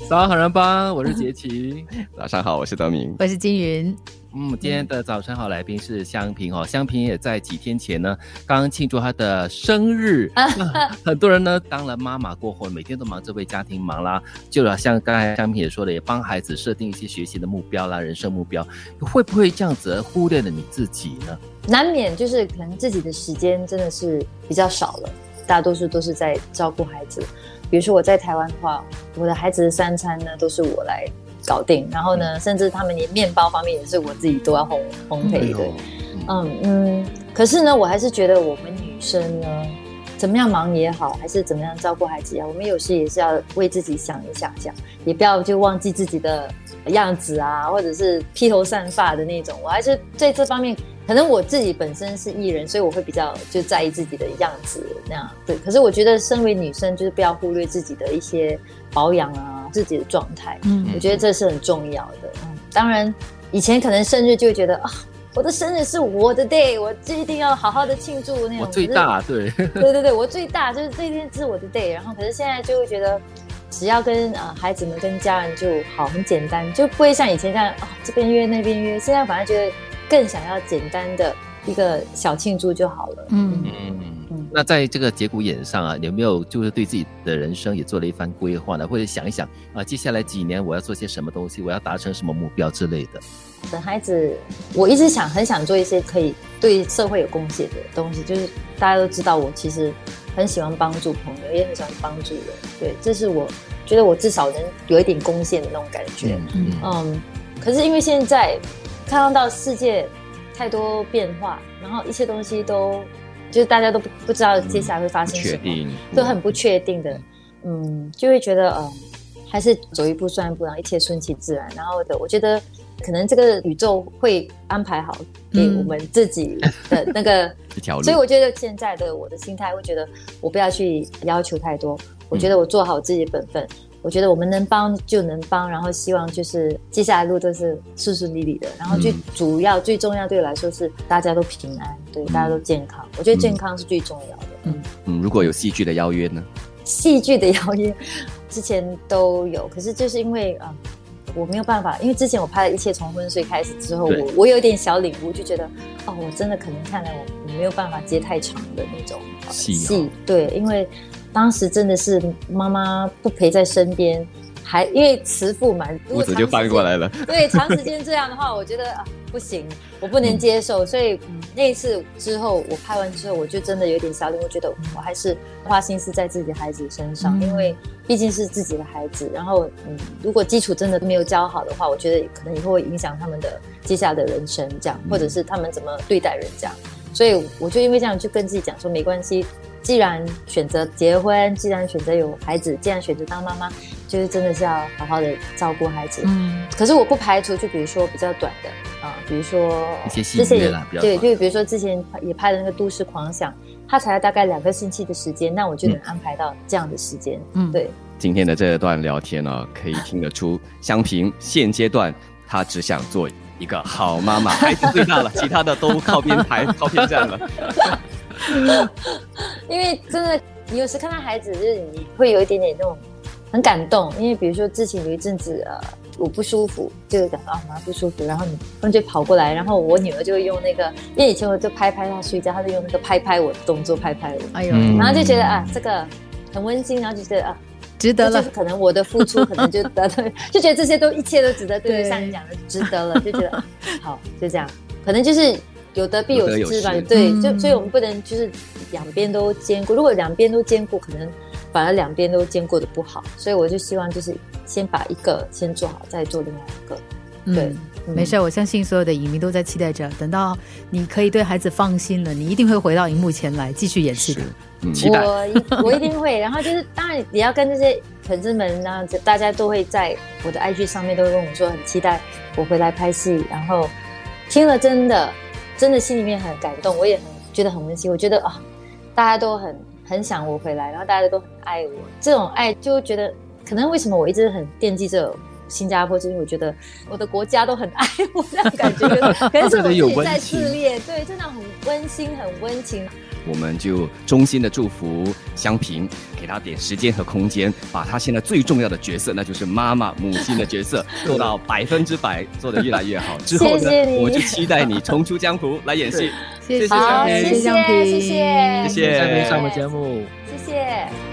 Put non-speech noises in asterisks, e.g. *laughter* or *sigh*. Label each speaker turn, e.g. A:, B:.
A: 早上好人帮，我是杰奇。*laughs*
B: 早上好，我是德明。
C: 我是金云。
A: 嗯，今天的早晨好来宾是香平哦，香平也在几天前呢，刚刚庆祝她的生日。*laughs* 很多人呢当了妈妈过后，每天都忙着为家庭忙啦，就好像刚才香平也说的，也帮孩子设定一些学习的目标啦、人生目标，会不会这样子忽略了你自己呢？
D: 难免就是可能自己的时间真的是比较少了，大多数都是在照顾孩子。比如说我在台湾的话，我的孩子的三餐呢都是我来。搞定，然后呢，甚至他们连面包方面也是我自己都要烘烘焙的，嗯嗯。可是呢，我还是觉得我们女生呢，怎么样忙也好，还是怎么样照顾孩子啊，我们有时也是要为自己想一下，这样也不要就忘记自己的样子啊，或者是披头散发的那种。我还是在这方面，可能我自己本身是艺人，所以我会比较就在意自己的样子那样。对，可是我觉得身为女生，就是不要忽略自己的一些保养啊。自己的状态，嗯，我觉得这是很重要的。嗯，当然，以前可能生日就觉得啊，我的生日是我的 day，我这一定要好好的庆祝那种。
A: 我最大，*laughs* 对，
D: 对对对，我最大就是这一天是我的 day。然后，可是现在就会觉得，只要跟呃孩子们、跟家人就好，很简单，就不会像以前这样啊，这边约那边约。现在反而觉得更想要简单的一个小庆祝就好了。嗯嗯。
A: 那在这个节骨眼上啊，有没有就是对自己的人生也做了一番规划呢？或者想一想啊，接下来几年我要做些什么东西，我要达成什么目标之类的？
D: 等孩子，我一直想很想做一些可以对社会有贡献的东西。就是大家都知道，我其实很喜欢帮助朋友，也很喜欢帮助人。对，这是我觉得我至少能有一点贡献的那种感觉。嗯，可是因为现在看到世界太多变化，然后一些东西都。就是大家都不不知道接下来会发生什么，都很不确定的，嗯，就会觉得嗯，还是走一步算一步，然后一切顺其自然。然后的，我觉得可能这个宇宙会安排好给我们自己的那个 *laughs*
B: 一条路。
D: 所以我觉得现在的我的心态会觉得，我不要去要求太多，我觉得我做好自己的本分。我觉得我们能帮就能帮，然后希望就是接下来路都是顺顺利利的，然后最主要最重要对我来说是大家都平安，对大家都健康。我觉得健康是最重要的。嗯
B: 嗯，如果有戏剧的邀约呢？
D: 戏剧的邀约 *laughs* 之前都有，可是就是因为啊，我没有办法，因为之前我拍了《一切从昏睡开始》之后，我我有点小领悟，就觉得哦，我真的可能看来我我没有办法接太长的那种戏，对，因为。当时真的是妈妈不陪在身边，还因为慈父嘛，
B: 屋子就翻过来了。*laughs*
D: 对，长时间这样的话，我觉得啊不行，*laughs* 我不能接受。所以那一次之后，我拍完之后，我就真的有点小领我，觉得我还是花心思在自己孩子身上，因为毕竟是自己的孩子。然后，嗯，如果基础真的没有教好的话，我觉得可能以后会影响他们的接下来的人生，这样，或者是他们怎么对待人这样。所以，我就因为这样，就跟自己讲说，没关系。既然选择结婚，既然选择有孩子，既然选择当妈妈，就是真的是要好好的照顾孩子。嗯，可是我不排除，就比如说比较短的啊，比如说
A: 一些之前
D: 对，就比如说之前也拍的那个《都市狂想》，他才大概两个星期的时间，那我就能安排到这样的时间。嗯，对。
B: 今天的这段聊天呢，可以听得出香平现阶段她只想做一个好妈妈，孩子最大了，其他的都靠边排、靠边站了。*laughs*
D: 因为真的，你有时看到孩子，就是你会有一点点那种很感动。因为比如说之前有一阵子，呃，我不舒服，就讲啊妈不舒服，然后你他们就跑过来，然后我女儿就会用那个，因为以前我就拍拍她睡觉，她就用那个拍拍我的动作拍拍我，哎呦，然后就觉得啊这个很温馨，然后就觉得啊
C: 值得了，就是
D: 可能我的付出可能就得了，就觉得这些都一切都值得，对，像你讲的值得了，*laughs* 就觉得好就这样，可能就是。有得必有失吧，对，就所以我们不能就是两边都兼顾。如果两边都兼顾，可能反而两边都兼顾的不好。所以我就希望就是先把一个先做好，再做另外一个。对，
C: 没事，我相信所有的影迷都在期待着，等到你可以对孩子放心了，你一定会回到荧幕前来继续演戏的。
B: 期待，
D: 我我一定会。然后就是当然也要跟这些粉丝们，然后大家都会在我的 IG 上面都跟我说很期待我回来拍戏，然后听了真的。真的心里面很感动，我也很觉得很温馨。我觉得啊，大家都很很想我回来，然后大家都很爱我。这种爱就觉得，可能为什么我一直很惦记着新加坡，就是我觉得我的国家都很爱我，这样感觉，可能是我自己在自恋。对，真的很温馨，很温情。
B: 我们就衷心的祝福香萍，给她点时间和空间，把她现在最重要的角色，那就是妈妈、母亲的角色，*laughs* 做到百分之百，做得越来越好。之后呢，
D: 谢谢你
B: 我就期待你重出江湖来演戏。
C: 谢谢香萍
D: 谢谢，
C: 香萍
D: 谢谢，
B: 谢谢
A: 香萍上我们节目。
D: 谢谢。